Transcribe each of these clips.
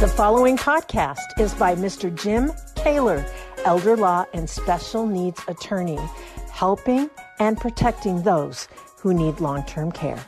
The following podcast is by Mr. Jim Koewler, elder law and special needs attorney, helping and protecting those who need long term care.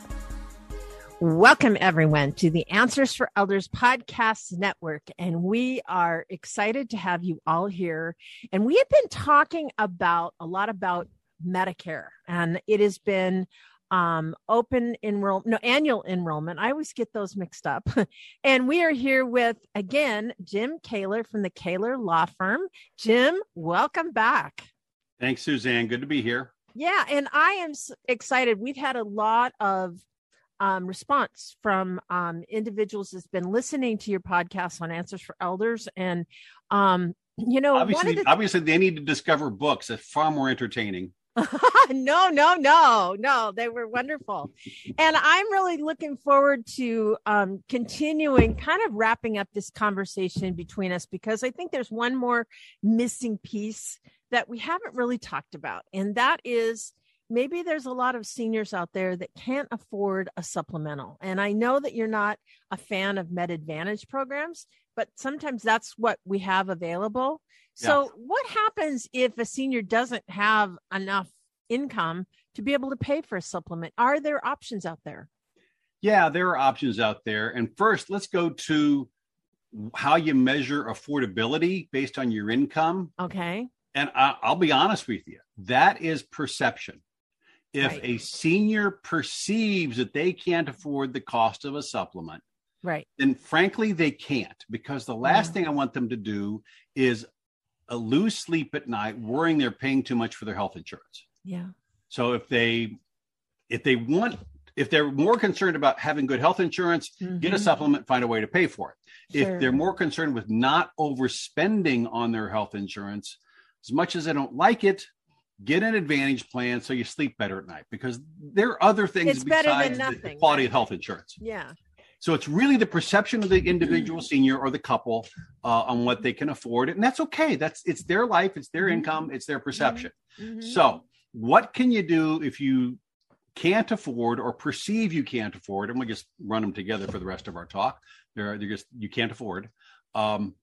Welcome, everyone, to the Answers for Elders podcast network. And we are excited to have you all here. And we have been talking about a lot about Medicare, and it has been um, open enroll no annual enrollment. I always get those mixed up. and we are here with again Jim Koewler from the Koewler Law Firm. Jim, welcome back. Thanks, Suzanne. Good to be here. Yeah, and I am excited. We've had a lot of um, response from um, individuals that's been listening to your podcast on Answers for Elders, and um, you know, obviously, the- obviously, they need to discover books. That's far more entertaining. no, no, no, no. They were wonderful. and I'm really looking forward to um, continuing, kind of wrapping up this conversation between us because I think there's one more missing piece that we haven't really talked about. And that is maybe there's a lot of seniors out there that can't afford a supplemental. And I know that you're not a fan of Med Advantage programs, but sometimes that's what we have available. So, yeah. what happens if a senior doesn't have enough income to be able to pay for a supplement? Are there options out there? Yeah, there are options out there. And first, let's go to how you measure affordability based on your income. Okay. And I, will be honest with you, that is perception. If right. a senior perceives that they can't afford the cost of a supplement, right, then frankly they can't because the last yeah. thing I want them to do is a lose sleep at night worrying they're paying too much for their health insurance. Yeah. So if they if they want if they're more concerned about having good health insurance, mm-hmm. get a mm-hmm. supplement, find a way to pay for it. Sure. If they're more concerned with not overspending on their health insurance, as much as I don't like it, get an advantage plan so you sleep better at night because there are other things it's besides the quality right? of health insurance. Yeah. So it's really the perception of the individual senior or the couple uh, on what they can afford, and that's okay. That's it's their life, it's their mm-hmm. income, it's their perception. Mm-hmm. So what can you do if you can't afford or perceive you can't afford? And we just run them together for the rest of our talk. They're, they're just you can't afford um,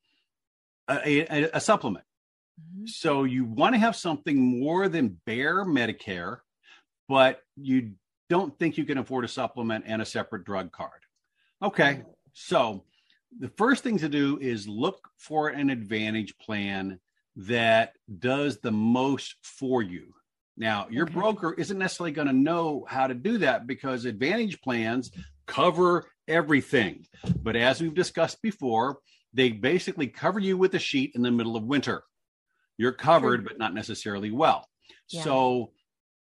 a, a, a supplement. Mm-hmm. So you want to have something more than bare Medicare, but you don't think you can afford a supplement and a separate drug card. Okay. So the first thing to do is look for an advantage plan that does the most for you. Now, your okay. broker isn't necessarily going to know how to do that because advantage plans cover everything. But as we've discussed before, they basically cover you with a sheet in the middle of winter. You're covered, but not necessarily well. Yeah. So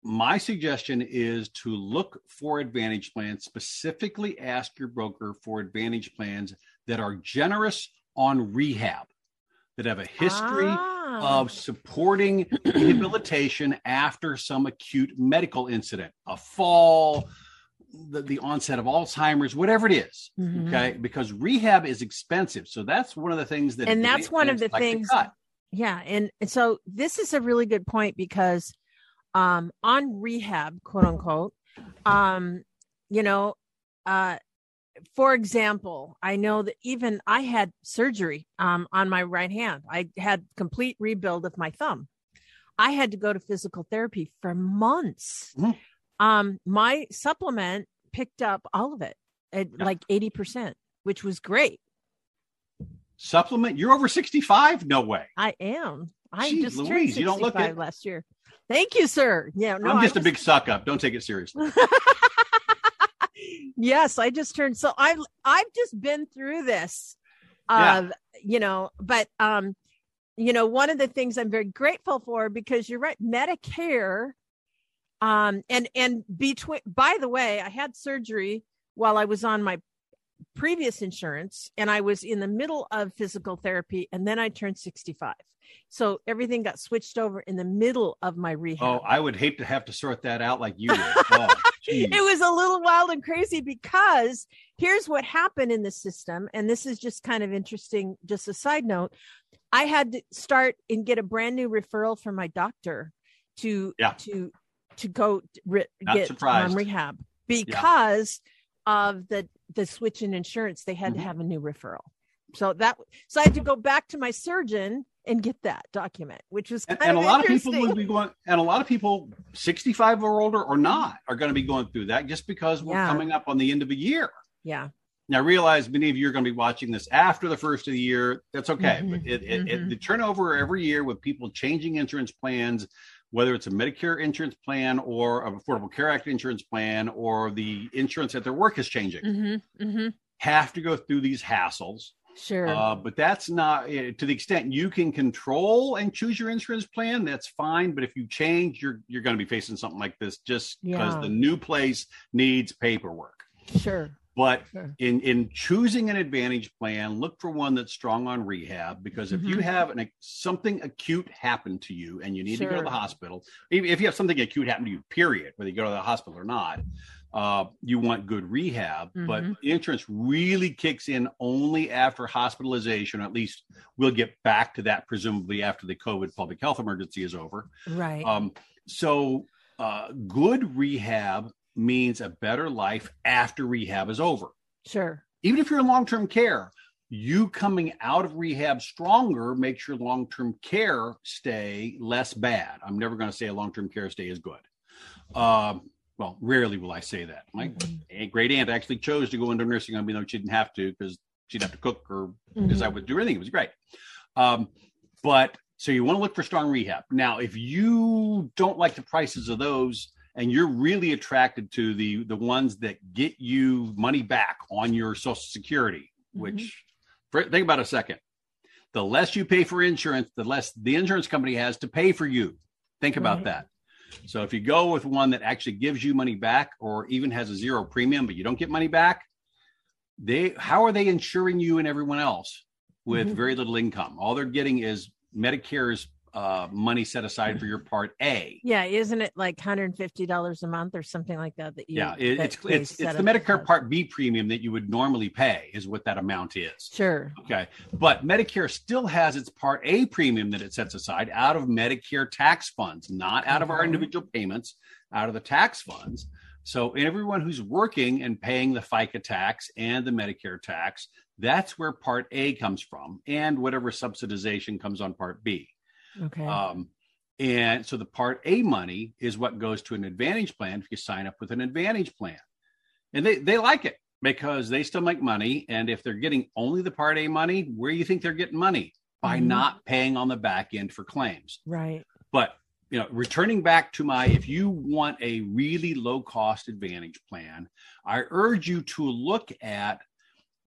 my suggestion is to look for advantage plans specifically ask your broker for advantage plans that are generous on rehab that have a history ah. of supporting rehabilitation after some acute medical incident a fall the, the onset of alzheimer's whatever it is, mm-hmm. okay because rehab is expensive so that's one of the things that and that's one of the like things yeah and, and so this is a really good point because um, on rehab, quote unquote. Um, you know, uh, for example, I know that even I had surgery um, on my right hand. I had complete rebuild of my thumb. I had to go to physical therapy for months. Mm-hmm. Um, my supplement picked up all of it at yeah. like 80%, which was great. Supplement? You're over 65? No way. I am. I Jeez, just Louise, turned 65 you don't look last year. Thank you, sir. Yeah, no, I'm just a big suck up. Don't take it seriously. yes, I just turned so I I've just been through this. Uh, yeah. you know, but um, you know, one of the things I'm very grateful for because you're right, Medicare um and and between by the way, I had surgery while I was on my previous insurance and I was in the middle of physical therapy and then I turned 65. So everything got switched over in the middle of my rehab. Oh, I would hate to have to sort that out like you did. Oh, it was a little wild and crazy because here's what happened in the system. And this is just kind of interesting. Just a side note I had to start and get a brand new referral from my doctor to, yeah. to, to go re- get um, on rehab because yeah. of the the switch in insurance, they had mm-hmm. to have a new referral. So that so I had to go back to my surgeon and get that document, which was and, and a lot of people would be going, and a lot of people 65 or older or not are going to be going through that just because we're yeah. coming up on the end of a year. Yeah. Now, I realize many of you are going to be watching this after the first of the year. That's okay. Mm-hmm. But it, it, mm-hmm. it, the turnover every year with people changing insurance plans, whether it's a Medicare insurance plan or an Affordable Care Act insurance plan or the insurance at their work is changing, mm-hmm. mm-hmm. have to go through these hassles. Sure. Uh, but that's not eh, to the extent you can control and choose your insurance plan. That's fine. But if you change, you're you're going to be facing something like this just because yeah. the new place needs paperwork. Sure. But in in choosing an advantage plan, look for one that's strong on rehab because if mm-hmm. you have an, something acute happen to you and you need sure. to go to the hospital, if you have something acute happen to you, period, whether you go to the hospital or not, uh, you want good rehab. Mm-hmm. But insurance really kicks in only after hospitalization. At least we'll get back to that presumably after the COVID public health emergency is over. Right. Um, so uh, good rehab means a better life after rehab is over. Sure. Even if you're in long term care, you coming out of rehab stronger makes your long term care stay less bad. I'm never going to say a long term care stay is good. Um, well, rarely will I say that. My mm-hmm. great aunt actually chose to go into nursing home, even though she didn't have to because she'd have to cook or because mm-hmm. I would do anything. It was great. Um, but so you want to look for strong rehab. Now, if you don't like the prices of those, and you're really attracted to the the ones that get you money back on your social security mm-hmm. which for, think about a second the less you pay for insurance the less the insurance company has to pay for you think about right. that so if you go with one that actually gives you money back or even has a zero premium but you don't get money back they how are they insuring you and everyone else with mm-hmm. very little income all they're getting is medicare's uh, money set aside for your part A. Yeah, isn't it like hundred fifty dollars a month or something like that? That you yeah, it, that it's it's it's the Medicare Part B premium that you would normally pay is what that amount is. Sure. Okay, but Medicare still has its Part A premium that it sets aside out of Medicare tax funds, not out of our individual payments, out of the tax funds. So everyone who's working and paying the FICA tax and the Medicare tax, that's where Part A comes from, and whatever subsidization comes on Part B. Okay. Um, and so the part A money is what goes to an advantage plan if you sign up with an advantage plan. And they, they like it because they still make money. And if they're getting only the part A money, where do you think they're getting money? By mm-hmm. not paying on the back end for claims. Right. But you know, returning back to my if you want a really low cost advantage plan, I urge you to look at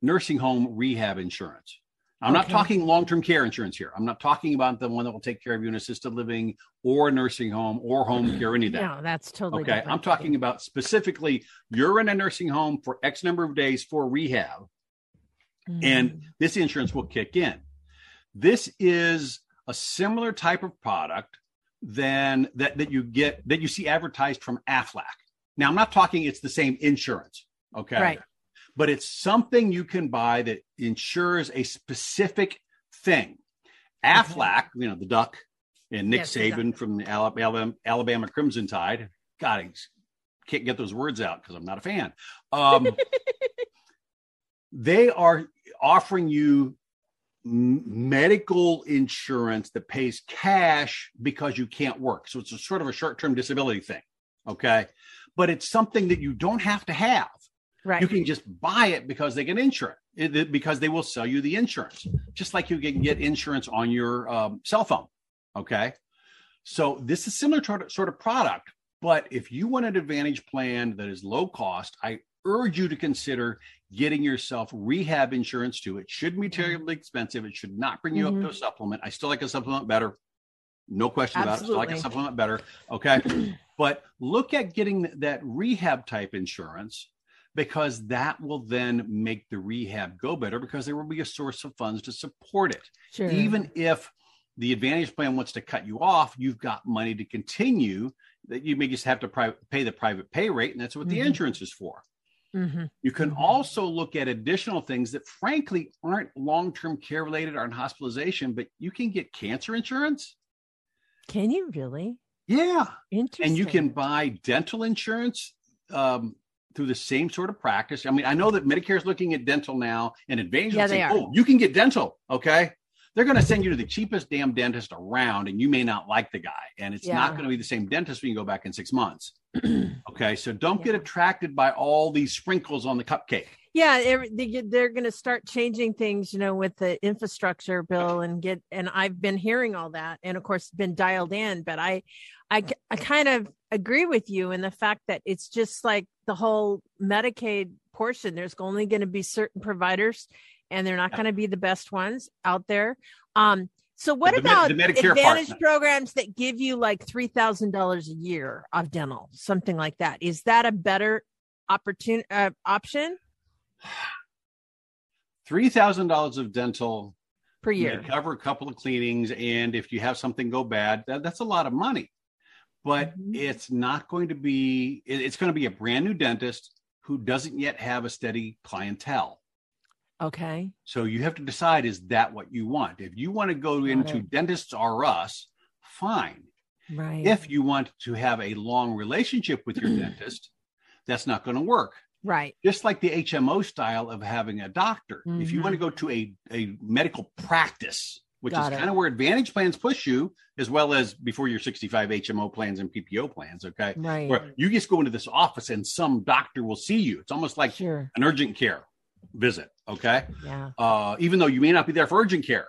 nursing home rehab insurance. I'm okay. not talking long term care insurance here. I'm not talking about the one that will take care of you in assisted living or nursing home or home care, any of that. No, that's totally okay. I'm talking about specifically you're in a nursing home for X number of days for rehab, mm. and this insurance will kick in. This is a similar type of product than that that you get that you see advertised from Aflac. Now, I'm not talking it's the same insurance. Okay. Right but it's something you can buy that insures a specific thing. Aflac, you know, the duck and Nick yes, Saban exactly. from the Alabama, Alabama Crimson Tide. God, I can't get those words out because I'm not a fan. Um, they are offering you medical insurance that pays cash because you can't work. So it's a sort of a short term disability thing. Okay. But it's something that you don't have to have. Right. You can just buy it because they can insure it, it because they will sell you the insurance, just like you can get insurance on your um, cell phone. Okay. So this is similar to sort of product, but if you want an advantage plan that is low cost, I urge you to consider getting yourself rehab insurance too. It shouldn't be terribly expensive. It should not bring you mm-hmm. up to a supplement. I still like a supplement better. No question Absolutely. about it. I Still like a supplement better. Okay. but look at getting that rehab type insurance because that will then make the rehab go better because there will be a source of funds to support it. Sure. Even if the advantage plan wants to cut you off, you've got money to continue that you may just have to pri- pay the private pay rate, and that's what mm-hmm. the insurance is for. Mm-hmm. You can mm-hmm. also look at additional things that, frankly, aren't long term care related, aren't hospitalization, but you can get cancer insurance. Can you really? Yeah. Interesting. And you can buy dental insurance um, through the same sort of practice. I mean, I know that Medicare is looking at dental now, and Advantage Yeah, is saying, "Oh, you can get dental." Okay, they're going to send you to the cheapest damn dentist around, and you may not like the guy, and it's Yeah. not going to be the same dentist when you go back in six months. okay, so don't get attracted by all these sprinkles on the cupcake. yeah they're going to start changing things you know with the infrastructure bill and get and i've been hearing all that and of course been dialed in but i i i kind of agree with you in the fact that it's just like the whole medicaid portion there's only going to be certain providers and they're not Yeah. going to be the best ones out there um so what The about the Medicare part. advantage programs that give you like $3000 a year of dental something like that is that a better opportune uh, option Three thousand dollars of dental per year. cover a couple of cleanings, and if you have something go bad, that, that's a lot of money. But Mhm. it's not going to be. it- It's going to be a brand new dentist who doesn't yet have a steady clientele. Okay. So you have to decide: is that what you want? If you want to go Got into it. dentists or us, fine. Right. If you want to have a long relationship with your dentist, that's not going to work. right. just like the HMO style of having a doctor. If you want to mm-hmm. go to a, a medical practice, which Got is it. kind of where Advantage plans push you, as well as before you're 65 HMO plans and PPO plans, okay? Right. Where you just go into this office and some doctor will see you. It's almost like sure. an urgent care visit, okay? Yeah. Uh, even though you may not be there for urgent care,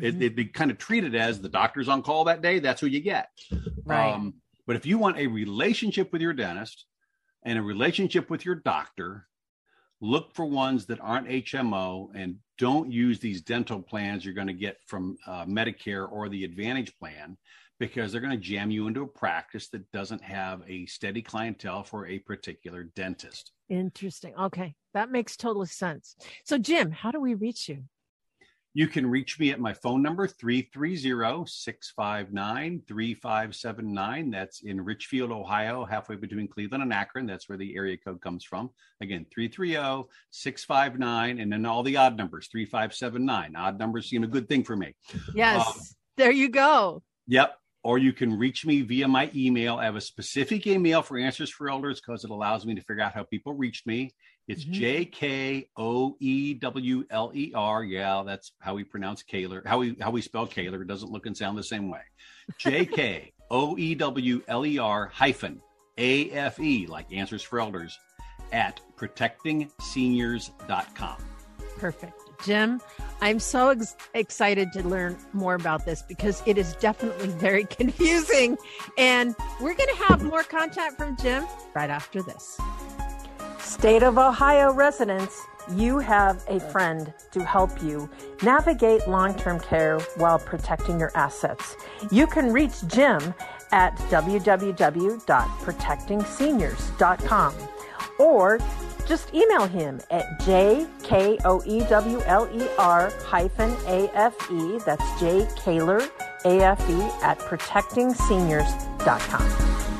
it, Mhm. it'd be kind of treated as the doctor's on call that day. That's who you get. right. Um, but if you want a relationship with your dentist and a relationship with your doctor, look for ones that aren't HMO and don't use these dental plans you're going to get from uh, Medicare or the Advantage plan because they're going to jam you into a practice that doesn't have a steady clientele for a particular dentist. Interesting. Okay. That makes total sense. So, Jim, how do we reach you? You can reach me at my phone number, 330-659-3579. That's in Richfield, Ohio, halfway between Cleveland and Akron. That's where the area code comes from. Again, 330-659, and then all the odd numbers, 3579. Odd numbers seem a good thing for me. Yes. Um, there you go. Yep. Or you can reach me via my email. I have a specific email for Answers for Elders because it allows me to figure out how people reached me. It's Mhm. J K O E W L E R. Yeah, that's how we pronounce Koewler. How we how we spell Koewler. It doesn't look and sound the same way. J K O E W L E R hyphen A F E, like Answers for Elders, at protectingseniors.com. Perfect. Jim, I'm so ex- excited to learn more about this because it is definitely very confusing. And we're going to have more content from Jim right after this. State of Ohio residents, you have a friend to help you navigate long term care while protecting your assets. You can reach Jim at www.protectingseniors.com or just email him at jkoewler hyphen afe. That's J Koewler afe at protectingseniors.com.